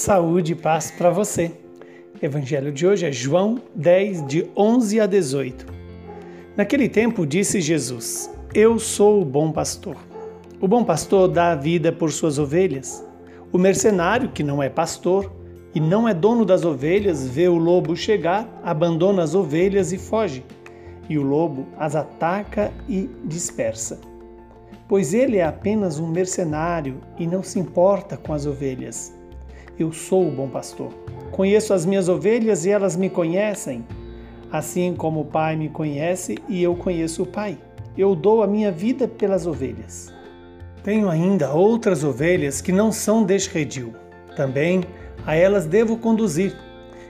Saúde e paz para você. Evangelho de hoje é João 10, de 11 a 18. Naquele tempo disse Jesus: Eu sou o bom pastor. O bom pastor dá a vida por suas ovelhas. O mercenário, que não é pastor e não é dono das ovelhas, vê o lobo chegar, abandona as ovelhas e foge. E o lobo as ataca e dispersa. Pois ele é apenas um mercenário e não se importa com as ovelhas. Eu sou o bom pastor. Conheço as minhas ovelhas e elas me conhecem, assim como o Pai me conhece e eu conheço o Pai. Eu dou a minha vida pelas ovelhas. Tenho ainda outras ovelhas que não são deste redil. Também a elas devo conduzir.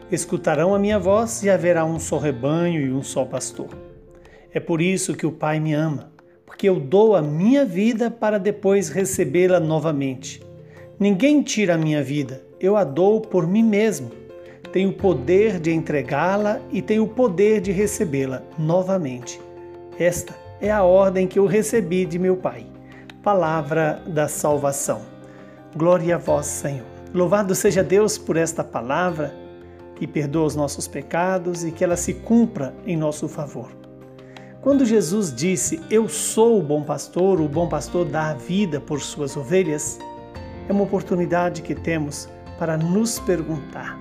Escutarão a minha voz e haverá um só rebanho e um só pastor. É por isso que o Pai me ama, porque eu dou a minha vida para depois recebê-la novamente. Ninguém tira a minha vida, eu a dou por mim mesmo. Tenho o poder de entregá-la e tenho o poder de recebê-la novamente. Esta é a ordem que eu recebi de meu Pai. Palavra da salvação. Glória a vós, Senhor. Louvado seja Deus por esta palavra que perdoa os nossos pecados e que ela se cumpra em nosso favor. Quando Jesus disse: Eu sou o bom pastor, o bom pastor dá a vida por suas ovelhas, é uma oportunidade que temos para nos perguntar: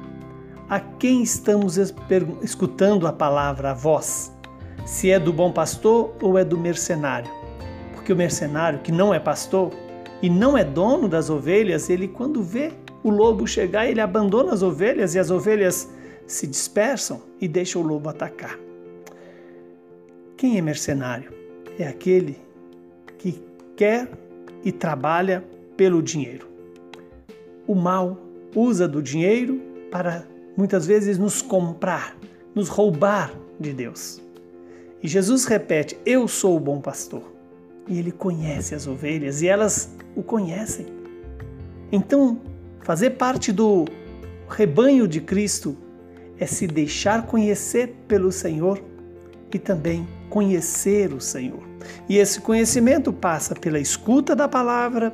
a quem estamos escutando a palavra, a voz? Se é do bom pastor ou é do mercenário? Porque o mercenário, que não é pastor e não é dono das ovelhas, ele, quando vê o lobo chegar, ele abandona as ovelhas e as ovelhas se dispersam e deixa o lobo atacar. Quem é mercenário? É aquele que quer e trabalha pelo dinheiro. O mal usa do dinheiro para muitas vezes nos comprar, nos roubar de Deus. E Jesus repete: Eu sou o bom pastor. E ele conhece as ovelhas e elas o conhecem. Então, fazer parte do rebanho de Cristo é se deixar conhecer pelo Senhor e também conhecer o Senhor. E esse conhecimento passa pela escuta da palavra,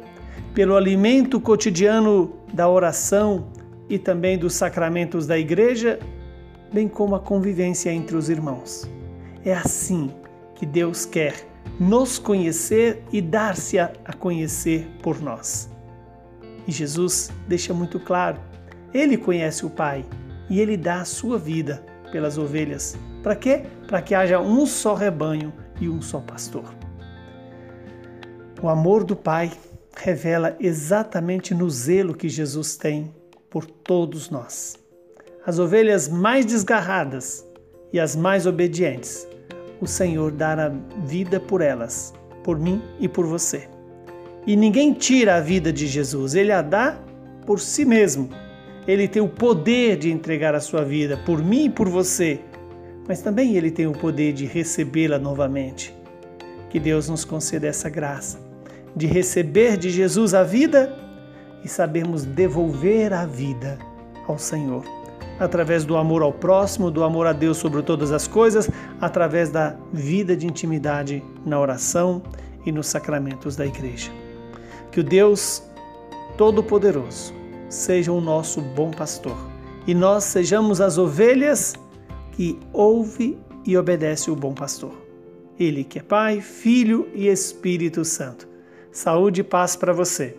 pelo alimento cotidiano da oração e também dos sacramentos da igreja, bem como a convivência entre os irmãos. É assim que Deus quer nos conhecer e dar-se a, conhecer por nós. E Jesus deixa muito claro: Ele conhece o Pai e ele dá a sua vida pelas ovelhas. Para quê? Para que haja um só rebanho e um só pastor. O amor do Pai revela exatamente no zelo que Jesus tem por todos nós. As ovelhas mais desgarradas e as mais obedientes, o Senhor dará vida por elas, por mim e por você. E ninguém tira a vida de Jesus, ele a dá por si mesmo. Ele tem o poder de entregar a sua vida por mim e por você, mas também ele tem o poder de recebê-la novamente. Que Deus nos conceda essa graça de receber de Jesus a vida e sabermos devolver a vida ao Senhor. Através do amor ao próximo, do amor a Deus sobre todas as coisas, através da vida de intimidade na oração e nos sacramentos da igreja. Que o Deus Todo-Poderoso seja o nosso bom pastor e nós sejamos as ovelhas que ouve e obedece o bom pastor. Ele que é Pai, Filho e Espírito Santo. Saúde e paz para você.